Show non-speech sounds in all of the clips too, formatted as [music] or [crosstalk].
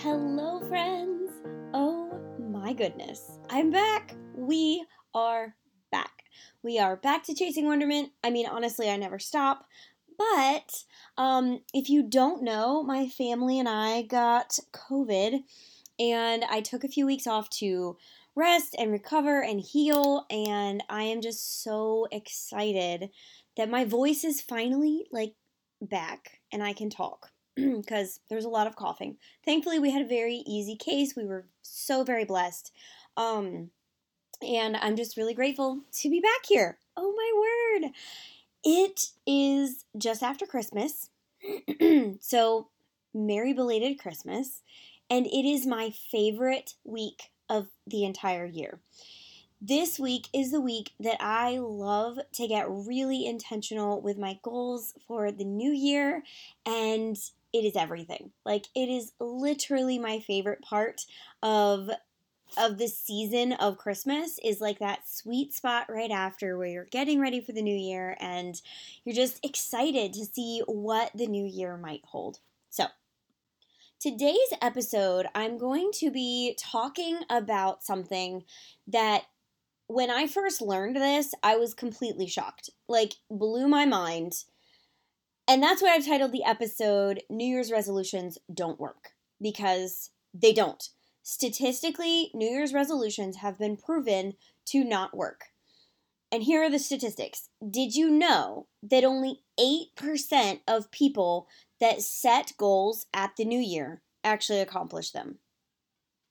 Hello, friends. Oh my goodness. I'm back. We are back. We are back to chasing wonderment. I mean, honestly, I never stop. But um, if you don't know, my family and I got COVID, and I took a few weeks off to rest and recover and heal. And I am just so excited that my voice is finally like back and I can talk [clears throat] because there's a lot of coughing. Thankfully, we had a very easy case. We were so very blessed. Um, and I'm just really grateful to be back here. Oh my word. It is just after Christmas. [clears throat] so, merry belated Christmas. And it is my favorite week of the entire year. This week is the week that I love to get really intentional with my goals for the new year, and it is everything. Like it is literally my favorite part of of the season of Christmas is like that sweet spot right after where you're getting ready for the new year and you're just excited to see what the new year might hold. So, today's episode, I'm going to be talking about something that when I first learned this, I was completely shocked. Like, blew my mind. And that's why I've titled the episode New Year's Resolutions Don't Work, because they don't. Statistically, New Year's resolutions have been proven to not work. And here are the statistics. Did you know that only 8% of people that set goals at the new year actually accomplish them?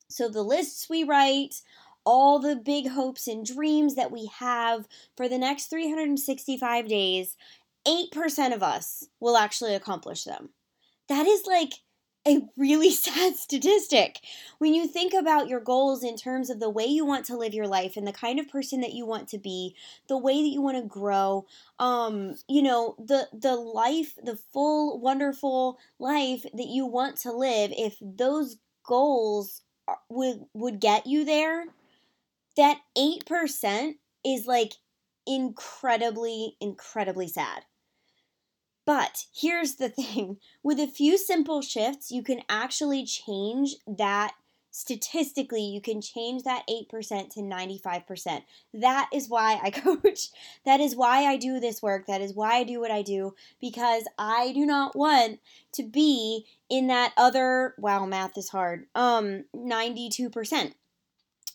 So the lists we write, all the big hopes and dreams that we have for the next 365 days, 8% of us will actually accomplish them. That is like a really [laughs] sad statistic. When you think about your goals in terms of the way you want to live your life and the kind of person that you want to be, the way that you want to grow, um, you know, the the life, the full wonderful life that you want to live, if those goals would would get you there, that 8% is like incredibly, incredibly sad. But here's the thing [laughs] with a few simple shifts, you can actually change that statistically you can change that 8% to 95%. That is why I [laughs] coach. That is why I do this work. That is why I do what I do because I do not want to be in that other wow, math is hard. Um 92%.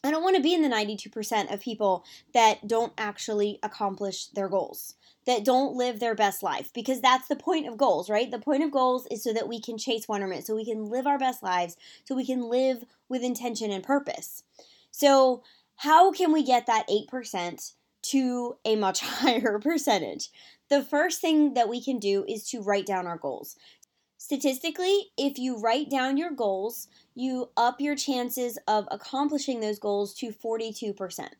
I don't want to be in the 92% of people that don't actually accomplish their goals, that don't live their best life, because that's the point of goals, right? The point of goals is so that we can chase wonderment, so we can live our best lives, so we can live with intention and purpose. So, how can we get that 8% to a much [laughs] higher percentage? The first thing that we can do is to write down our goals. Statistically, if you write down your goals, you up your chances of accomplishing those goals to 42%.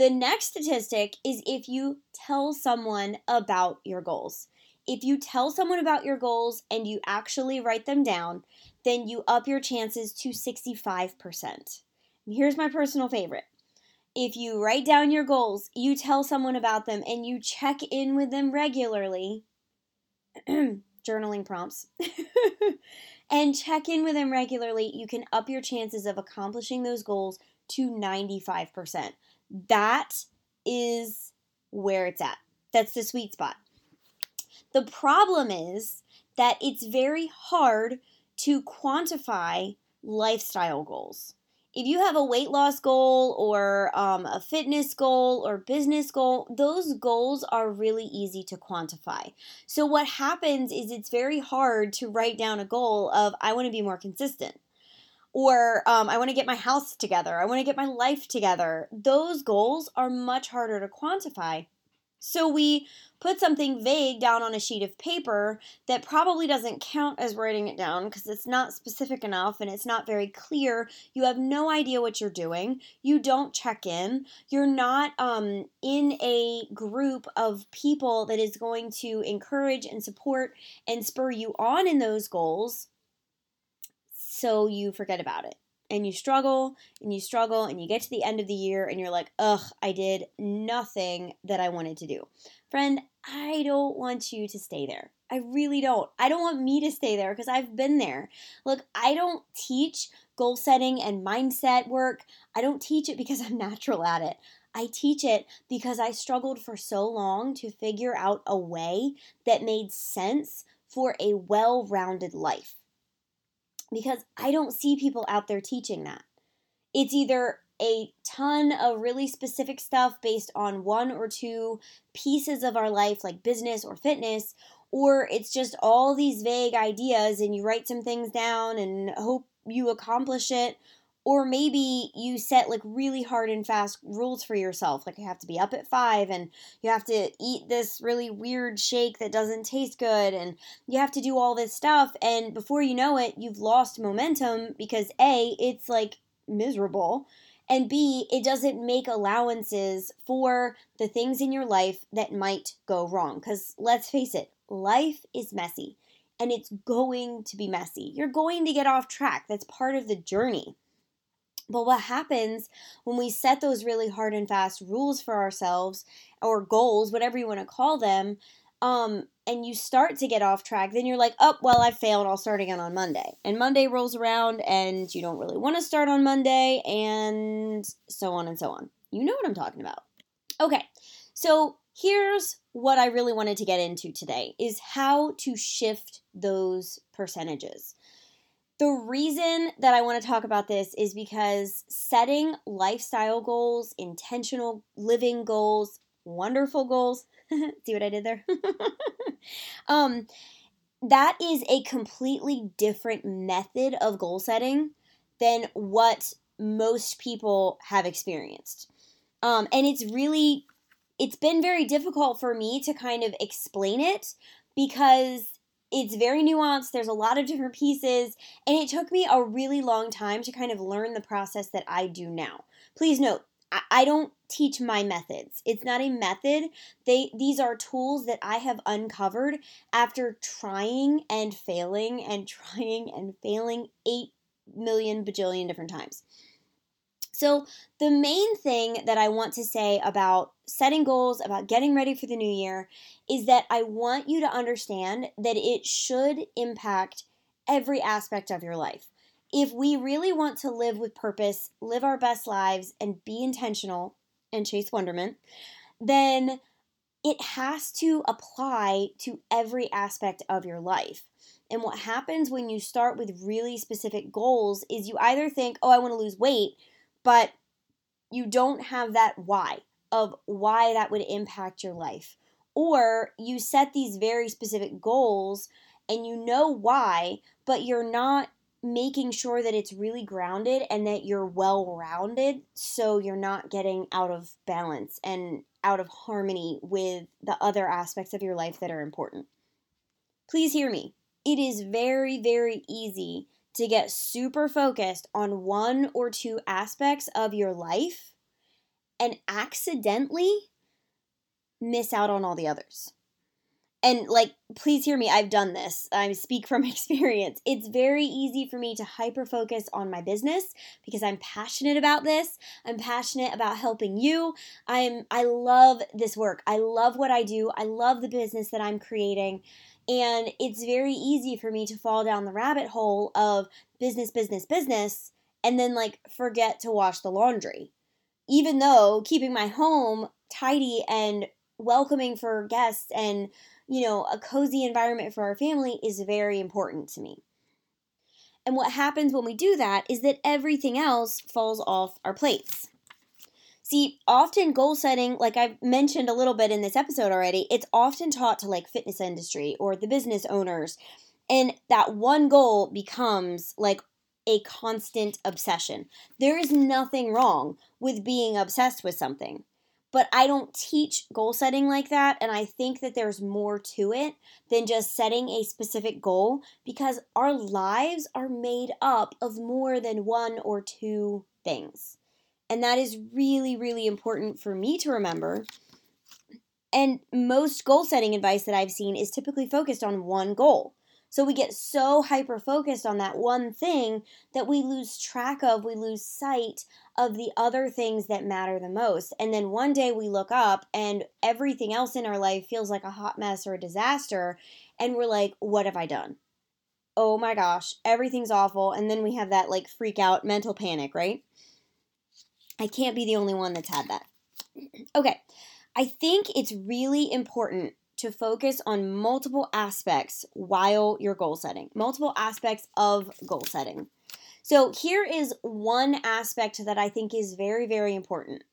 The next statistic is if you tell someone about your goals. If you tell someone about your goals and you actually write them down, then you up your chances to 65%. And here's my personal favorite. If you write down your goals, you tell someone about them, and you check in with them regularly, [clears throat] journaling prompts, [laughs] and check in with them regularly, you can up your chances of accomplishing those goals to 95%. That is where it's at. That's the sweet spot. The problem is that it's very hard to quantify lifestyle goals if you have a weight loss goal or um, a fitness goal or business goal, those goals are really easy to quantify. So, what happens is it's very hard to write down a goal of, I want to be more consistent. Or um, I want to get my house together. I want to get my life together. Those goals are much harder to quantify So we put something vague down on a sheet of paper that probably doesn't count as writing it down because it's not specific enough and it's not very clear. You have no idea what you're doing. You don't check in. You're not um, in a group of people that is going to encourage and support and spur you on in those goals. So you forget about it and you struggle and you struggle and you get to the end of the year and you're like, ugh, I did nothing that I wanted to do. Friend, I don't want you to stay there. I really don't. I don't want me to stay there because I've been there. Look, I don't teach goal setting and mindset work. I don't teach it because [laughs] I'm natural at it. I teach it because I struggled for so long to figure out a way that made sense for a well rounded life because I don't see people out there teaching that. It's either a ton of really specific stuff based on one or two pieces of our life, like business or fitness, or it's just all these vague ideas and you write some things down and hope you accomplish it, or maybe you set like really hard and fast rules for yourself. Like you have to be up at five and you have to eat this really weird shake that doesn't taste good and you have to do all this stuff. And before you know it, you've lost momentum because A, it's like miserable. And B, it doesn't make allowances for the things in your life that might go wrong. Because let's face it, life is messy and it's going to be messy. You're going to get off track. That's part of the journey. But what happens when we set those really hard and fast rules for ourselves or goals, whatever you want to call them, um, and you start to get off track, then you're like, oh, well, I failed. I'll start again on Monday. And Monday rolls around and you don't really want to start on Monday, and so on and so on. You know what I'm talking about. Okay, so here's what I really wanted to get into today is how to shift those percentages. The reason that I want to talk about this is because setting lifestyle goals, intentional living goals, wonderful goals, [laughs] see what I did there? [laughs] um, that is a completely different method of goal setting than what most people have experienced. Um, and it's really, it's been very difficult for me to kind of explain it because it's very nuanced. There's a lot of different pieces, and it took me a really long time to kind of learn the process that I do now. Please note, I don't teach my methods. It's not a method. They these are tools that I have uncovered after trying and failing and [laughs] trying and failing 8 million bajillion different times. So, the main thing that I want to say about setting goals, about getting ready for the new year, is that I want you to understand that it should impact every aspect of your life. If we really want to live with purpose, live our best lives, and be intentional and chase wonderment, then it has to apply to every aspect of your life. And what happens when you start with really specific goals is you either think, oh, I want to lose weight, but you don't have that why of why that would impact your life. Or you set these very specific goals and you know why, but you're not making sure that it's really grounded and that you're well rounded so you're not getting out of balance and out of harmony with the other aspects of your life that are important. Please hear me. It is very, very easy to get super focused on one or two aspects of your life and accidentally miss out on all the others. And like, please hear me, I've done this. I speak from [laughs] experience. It's very easy for me to hyper focus on my business because I'm passionate about this. I'm passionate about helping you. I'm I love this work. I love what I do. I love the business that I'm creating. And it's very easy for me to fall down the rabbit hole of business, business, business, and then like forget to wash the laundry. Even though keeping my home tidy and welcoming for guests and, you know, a cozy environment for our family is very important to me. And what happens when we do that is that everything else falls off our plates. See, often goal setting, like I've mentioned a little bit in this episode already, it's often taught to like fitness industry or the business owners. And that one goal becomes like a constant obsession. There is nothing wrong with being obsessed with something. but I don't teach goal setting like that. And I think that there's more to it than just setting a specific goal because our lives are made up of more than one or two things. And that is really, really important for me to remember. And most goal setting advice that I've seen is typically focused on one goal. So we get so hyper focused on that one thing that we lose track of, we lose sight of the other things that matter the most. And then one day we look up and everything else in our life feels like a hot mess or a disaster. And we're like, what have I done? Oh my gosh, everything's awful. And then we have that like freak out mental panic, right? I can't be the only one that's had that. [clears throat] okay, I think it's really important to focus on multiple aspects while you're goal setting, multiple aspects of goal setting. So, here is one aspect that I think is very, very important.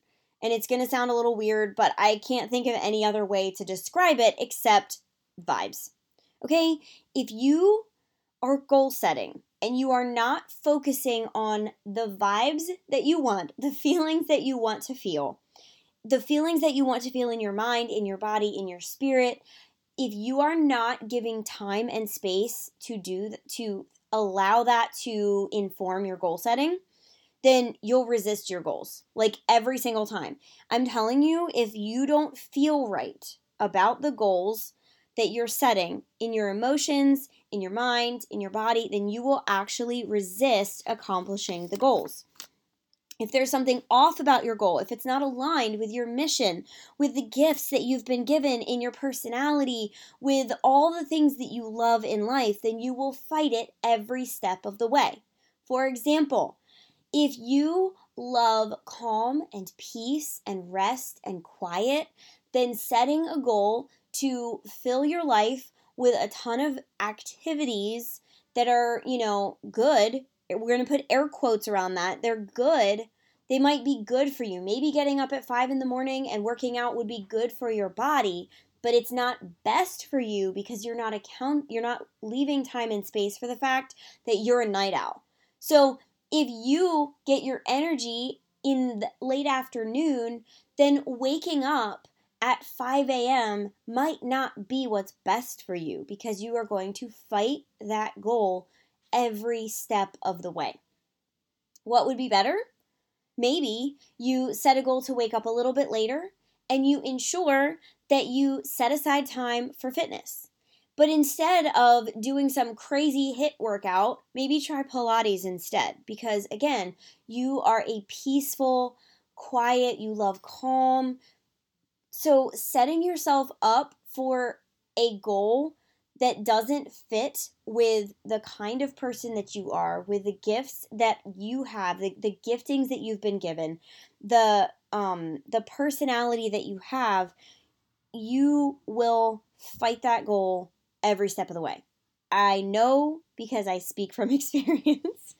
And it's going to sound a little weird, but I can't think of any other way to describe it except vibes. Okay? If you are goal setting and you are not focusing on the vibes that you want, the [laughs] feelings that you want to feel, the feelings that you want to feel in your mind, in your body, in your spirit, if you are not giving time and space to do to allow that to inform your goal setting, then you'll resist your goals like every single time. I'm telling you, if you don't feel right about the goals that you're setting in your emotions, in your mind, in your body, then you will actually resist accomplishing the goals if there's something off about your goal, if it's not aligned with your mission, with the gifts that you've been given in your personality, with all the things that you love in life, then you will fight it every step of the way. For example, if you love calm and peace and rest and quiet, then setting a goal to fill your life with a ton of activities that are, you know, good we're going to put air quotes around that. They're good. They might be good for you. Maybe getting up at five in the morning and working out would be good for your body, but it's not best for you because you're not account you're not leaving time and space for the fact that you're a night owl. So if you get your energy in the late afternoon, then waking up at 5 a.m. might not be what's best for you because you are going to fight that goal every step of the way. What would be better? Maybe you set a goal to wake up a little bit later and you ensure that you set aside time for fitness. But instead of doing some crazy HIIT workout, maybe try Pilates instead because, again, you are a peaceful, quiet, you love calm. So, setting yourself up for a goal that doesn't fit with the kind of person that you are, with the gifts that you have, the, the giftings that you've been given, the um the personality that you have, you will fight that goal every step of the way. I know because I speak from [laughs] experience.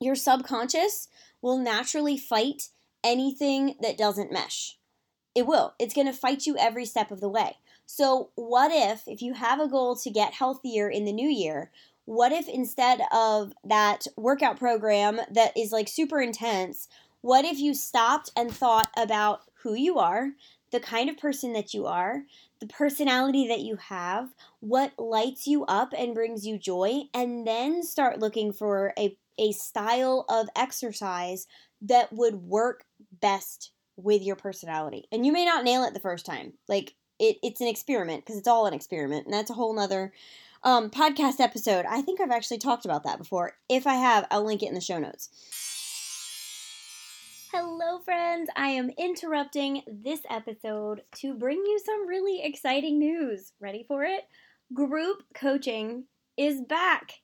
Your subconscious will naturally fight anything that doesn't mesh. It will. It's going to fight you every step of the way. So, what if, if you have a goal to get healthier in the new year, what if instead of that workout program that is like super intense, what if you stopped and thought about who you are, the kind of person that you are, the personality that you have, what lights you up and brings you joy, and then start looking for a, a style of exercise that would work best with your personality. And you may not nail it the first time. Like it, it's an experiment because it's all an experiment, and that's a whole nother um, podcast episode. I think I've actually talked about that before. If I have, I'll link it in the show notes. Hello, friends. I am interrupting this episode to bring you some really exciting news. Ready for it? Group coaching is back.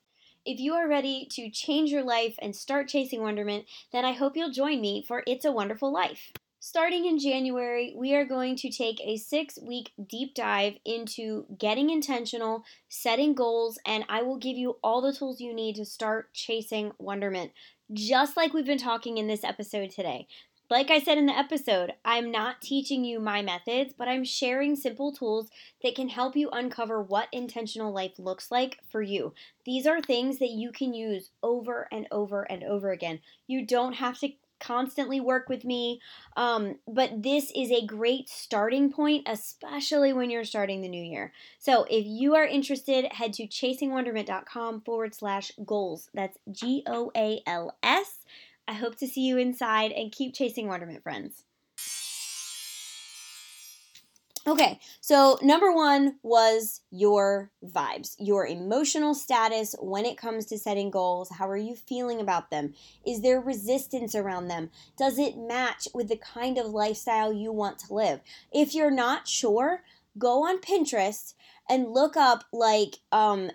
If you are ready to change your life and start chasing wonderment, then I hope you'll join me for It's a Wonderful Life. Starting in January, we are going to take a six week deep dive into getting intentional, setting goals, and I will give you all the tools you need to start chasing wonderment, just like we've been talking in this episode today. Like I said in the episode, I'm not teaching you my methods, but I'm sharing simple tools that can help you uncover what intentional life looks like for you. These are things that you can use over and over and over again. You don't have to constantly work with me. Um, but this is a great starting point, especially when you're starting the new year. So if you are interested, head to chasingwonderment.com forward slash goals. That's G O A L S. I hope to see you inside and keep chasing wonderment, friends. Okay, so number one was your vibes, your emotional status when it comes to setting goals. How are you feeling about them? Is there resistance around them? Does it match with the kind of lifestyle you want to live? If you're not sure, go on Pinterest and look up like um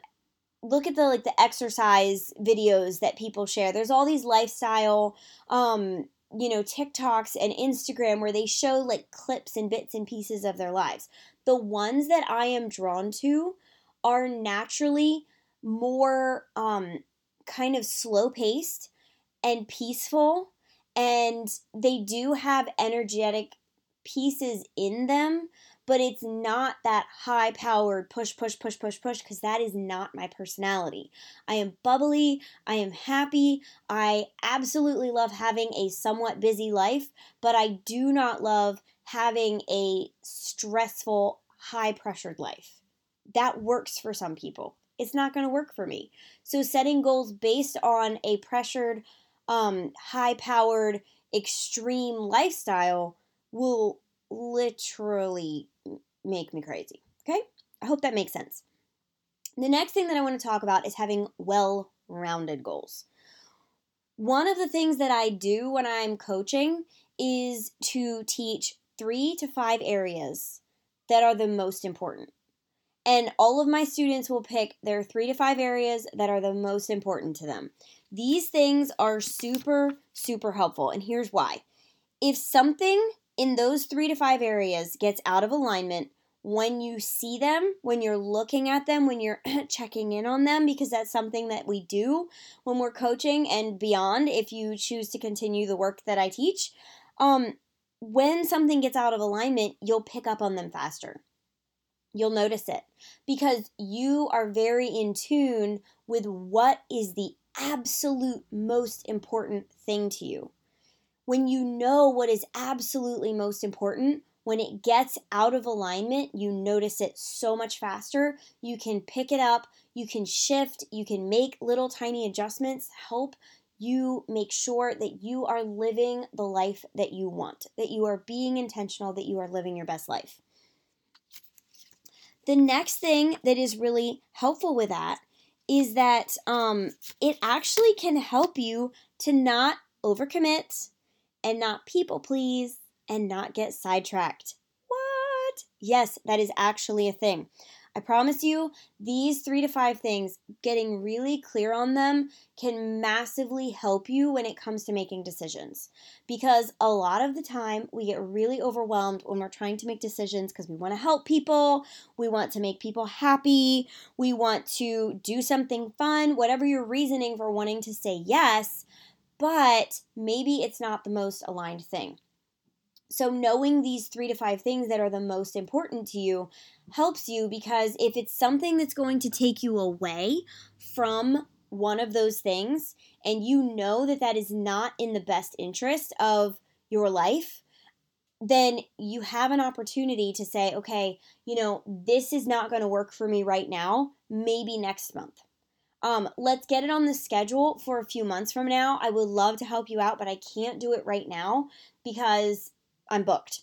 look at the like the exercise videos that people share. There's all these lifestyle um you know, TikToks and Instagram where they show like clips and bits and pieces of their lives. The ones that I am drawn to are naturally more um kind of slow paced and peaceful and they do have energetic pieces in them but it's not that high powered push, push, push, push, push, because that is not my personality. I am bubbly, I am happy, I absolutely love having a somewhat busy life, but I do not love having a stressful, high pressured life. That works for some people. It's not going to work for me. So, setting goals based on a pressured, um, high powered, extreme lifestyle will literally make me crazy. Okay? I hope that makes sense. The next thing that I want to talk about is having well rounded goals. One of the things that I do when I'm coaching is to teach three to five areas that are the most important. And all of my students will pick their three to five areas that are the most important to them. These things are super, super helpful. And here's why. If something in those three to five areas gets out of alignment, when you see them, when you're looking at them, when you're [clears throat] checking in on them, because that's something that we do when we're coaching and beyond, if you choose to continue the work that I teach. Um, when something gets out of alignment, you'll pick up on them faster. You'll notice it because you are very in tune with what is the absolute most important thing to you when you know what is absolutely most important, when it gets out of alignment, you notice it so much faster. You can pick it up, you can shift, you can make little tiny adjustments, help you make sure that you are living the life that you want, that you are being intentional, that you are living your best life. The next thing that is really helpful with that is that um, it actually can help you to not overcommit, and not people please and not get sidetracked. What? Yes, that is actually a thing. I promise you, these three to five things, getting really clear on them can massively help you when it comes to making decisions. Because a lot of the time, we get really overwhelmed when we're trying to make decisions because we want to help people, we want to make people happy, we want to do something fun, whatever your reasoning for wanting to say yes but maybe it's not the most aligned thing. So, knowing these three to five things that are the most important to you helps you because if it's something that's going to take you away from one of those things and you know that that is not in the best interest of your life, then you have an opportunity to say, okay, you know, this is not going to work for me right now, maybe next month. Um, let's get it on the schedule for a few months from now. I would love to help you out, but I can't do it right now because I'm booked.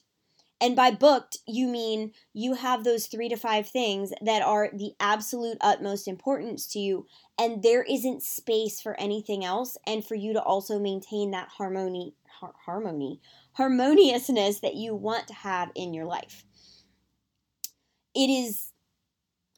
And by booked, you mean you have those three to five things that are the absolute utmost importance to you, and there isn't space for anything else, and for you to also maintain that harmony, har- harmony, harmoniousness that you want to have in your life. It is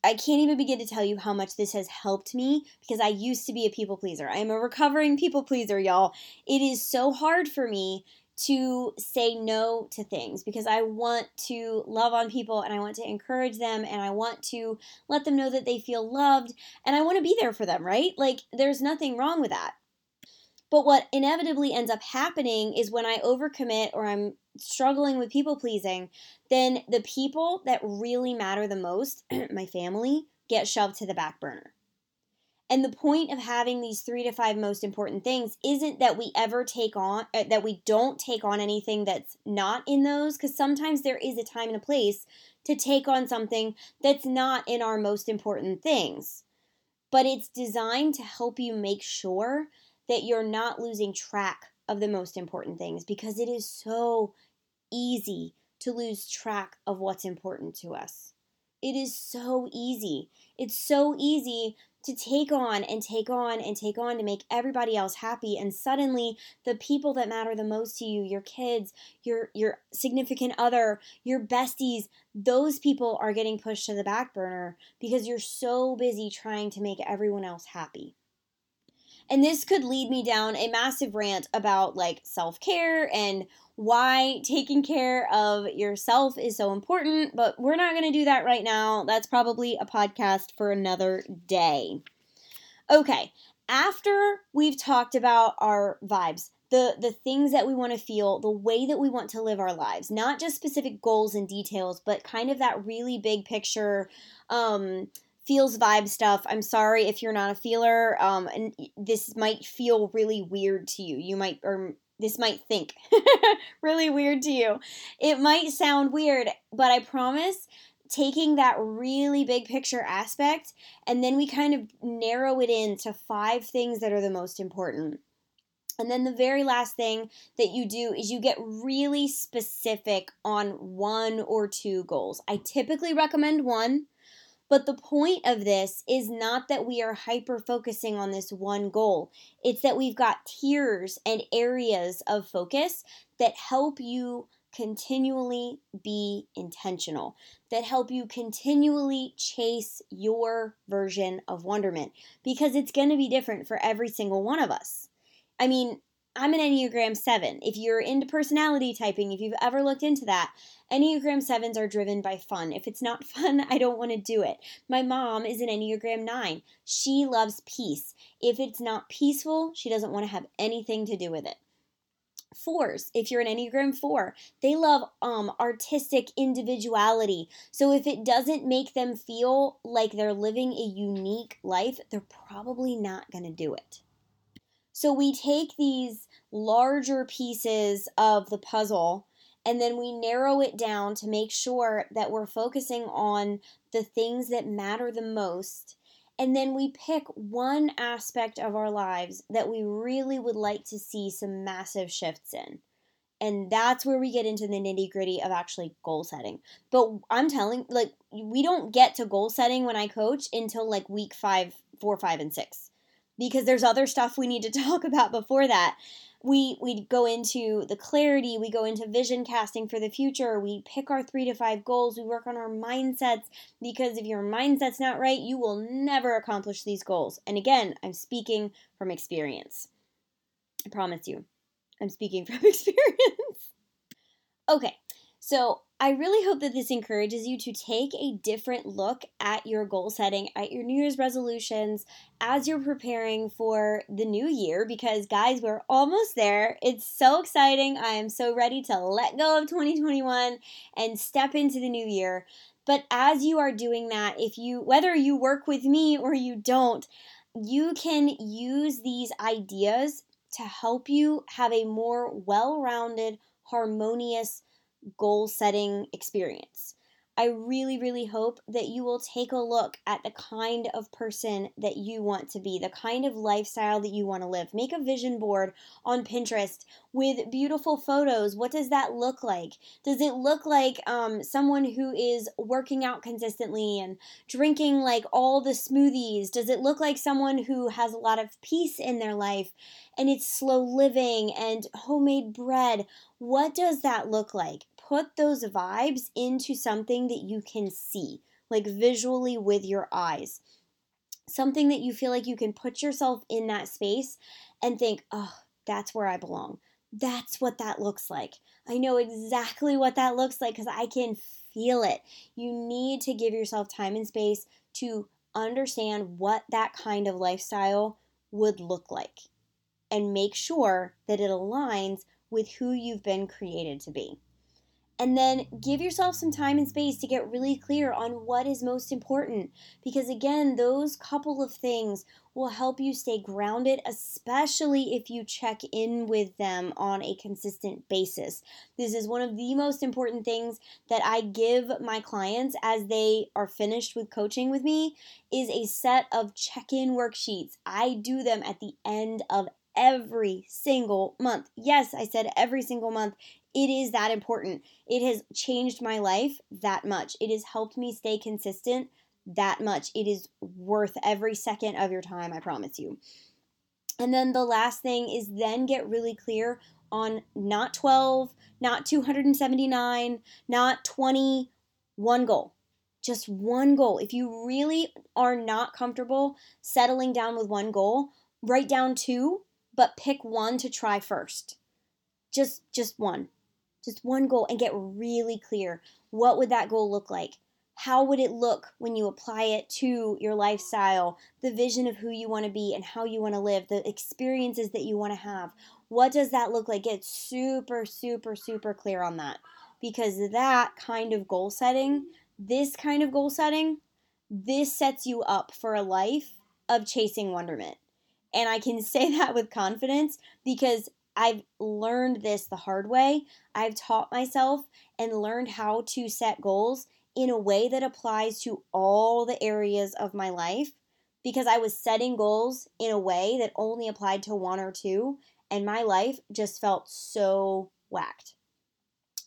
I can't even begin to tell you how much this has helped me because I used to be a people pleaser. I am a recovering people pleaser, y'all. It is so hard for me to say no to things because I want to love on people and I want to encourage them and I want to let them know that they feel loved and I want to be there for them, right? Like, there's nothing wrong with that. But what inevitably ends up happening is when I overcommit or I'm struggling with people pleasing, then the people that really matter the most, [clears throat] my family, get shoved to the back burner. And the point of having these three to five most important things isn't that we ever take on, uh, that we don't take on anything that's not in those, because sometimes there is a time and a place to take on something that's not in our most important things. But it's designed to help you make sure that you're not losing track of the most important things because it is so easy to lose track of what's important to us. It is so easy. It's so easy to take on and take on and take on to make everybody else happy and suddenly the people that matter the most to you your kids your your significant other your besties those people are getting pushed to the back burner because you're so busy trying to make everyone else happy and this could lead me down a massive rant about like self-care and why taking care of yourself is so important, but we're not going to do that right now. That's probably a podcast for another day. Okay, after we've talked about our vibes, the the things that we want to feel, the way that we want to live our lives, not just specific goals and details, but kind of that really big picture um feels vibe stuff. I'm sorry if you're not a feeler um and this might feel really weird to you. You might or this might think [laughs] really weird to you. It might sound weird, but I promise taking that really big picture aspect and then we kind of narrow it in to five things that are the most important. And then the very last thing that you do is you get really specific on one or two goals. I typically recommend one but the point of this is not that we are hyper focusing on this one goal. It's that we've got tiers and areas of focus that help you continually be intentional, that help you continually chase your version of wonderment because it's going to be different for every single one of us. I mean, I'm an Enneagram 7. If you're into personality typing, if you've ever looked into that, Enneagram 7s are driven by fun. If it's not [laughs] fun, I don't want to do it. My mom is an Enneagram 9. She loves peace. If it's not peaceful, she doesn't want to have anything to do with it. Fours, if you're an Enneagram 4, they love um artistic individuality. So if it doesn't make them feel like they're living a unique life, they're probably not going to do it. So we take these larger pieces of the puzzle and then we narrow it down to make sure that we're focusing on the things that matter the most. And then we pick one aspect of our lives that we really would like to see some massive shifts in. And that's where we get into the nitty gritty of actually goal setting. But I'm telling, like, we don't get to goal setting when I coach until like week five, four, five, and six because there's other stuff we need to [laughs] talk about before that. We we go into the clarity, we go into vision casting for the future, we pick our 3 to 5 goals, we work on our mindsets because if your mindset's not right, you will never accomplish these goals. And again, I'm speaking from experience. I promise you. I'm speaking [laughs] from experience. okay. So, I really hope that this encourages you to take a different look at your goal setting, at your New Year's resolutions as you're preparing for the new year because, guys, we're almost there. It's so exciting. I am so ready to let go of 2021 and step into the new year. But as you are doing that, if you, whether you work with me or you don't, you can use these ideas to help you have a more well rounded, harmonious, goal setting experience. I really, really hope that you will take a look at the kind of person that you want to be, the kind of lifestyle that you want to live. Make a vision board on Pinterest with beautiful photos. What does that look like? Does it look like um, someone who is working out consistently and drinking like all the smoothies? Does it look like someone who has a lot of peace in their life and it's slow living and homemade bread? What does that look like? Put those vibes into something that you can see, like visually with your eyes. Something that you feel like you can put yourself in that space and think, oh, that's where I belong. That's what that looks like. I know exactly what that looks like because I can feel it. You need to give yourself time and space to understand what that kind of lifestyle would look like and make sure that it aligns with who you've been created to be. And then give yourself some time and space to get really clear on what is most important. Because again, those couple of things will help you stay grounded, especially if you check in with them on a consistent basis. This is one of the most important things that I give my clients as they are finished with coaching with me is a set of check-in worksheets. I do them at the end of every single month. Yes, I said every single month. It is that important. It has changed my life that much. It has helped me stay consistent that much. It is worth every second of your time, I promise you. And then the last thing is then get really clear on not 12, not 279, not 20, one goal. Just one goal. If you really are not comfortable settling down with one goal, write down two, but pick one to try first. Just just one. Just one goal and get really clear. What would that goal look like? how would it look when you apply it to your lifestyle, the vision of who you want to be and how you want to live, the experiences that you want to have? What does that look like? Get super, super, super clear on that because that kind of goal setting, this kind of goal setting, this sets you up for a life of chasing wonderment. And I can [laughs] say that with confidence because I've learned this the hard way. I've taught myself and learned how to set goals in a way that applies to all the areas of my life because I was setting goals in a way that only applied to one or two, and my life just felt so whacked.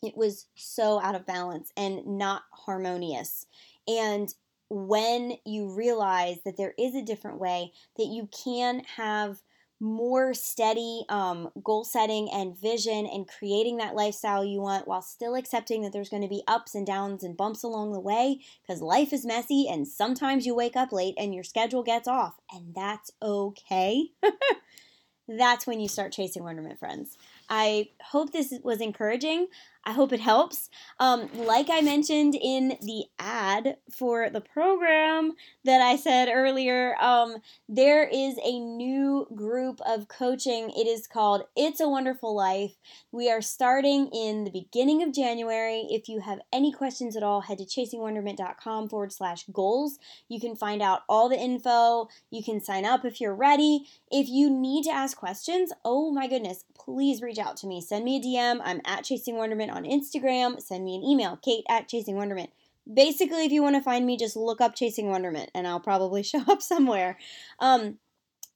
It was so out of balance and not harmonious. And when you realize that there is a different way, that you can have more steady um, goal setting and vision and creating that lifestyle you want while still accepting that there's going to be ups and downs and bumps along the way because life is messy and sometimes you wake up late and your schedule gets off and that's okay. [laughs] that's when you start chasing wonderment friends. I hope this was encouraging. I hope it helps. Um, like I mentioned in the ad for the program that I said earlier, um, there is a new group of coaching. It is called It's a Wonderful Life. We are starting in the beginning of January. If you have any questions at all, head to chasingwonderment.com forward slash goals. You can find out all the info. You can sign up if you're ready. If you need to ask questions, oh my goodness, please reach out to me. Send me a DM. I'm at Chasing Wonderment on Instagram, send me an email, kate at Chasing Wonderment. Basically, if you want to find me, just look up Chasing Wonderment and I'll probably [laughs] show up somewhere. Um,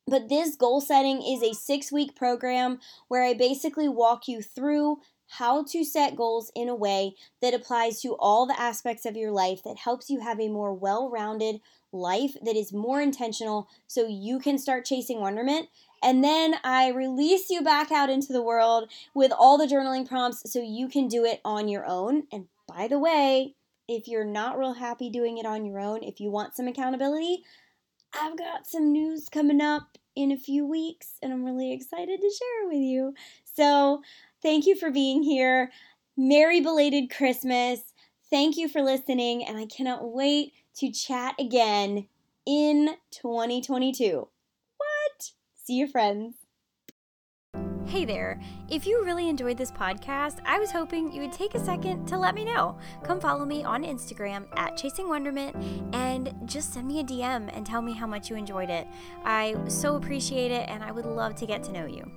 but this goal setting is a six week program where I basically walk you through how to set goals in a way that applies to all the aspects of your life that helps you have a more well rounded life that is more intentional so you can start chasing wonderment and then I release you back out into the world with all the journaling prompts so you can do it on your own. And by the way, if you're not real happy doing it on your own, if you want some accountability, I've got some news coming up in a few weeks and I'm really excited to share it with you. So, thank you for being here. Merry belated Christmas. Thank you for listening, and I cannot wait to chat again in 2022. What? See you, friends. Hey there! If you really enjoyed this podcast, I was hoping you would take a second to let me know. Come follow me on Instagram at Chasing Wonderment and just send me a DM and tell me how much you enjoyed it. I so appreciate it and I would love to get to know you.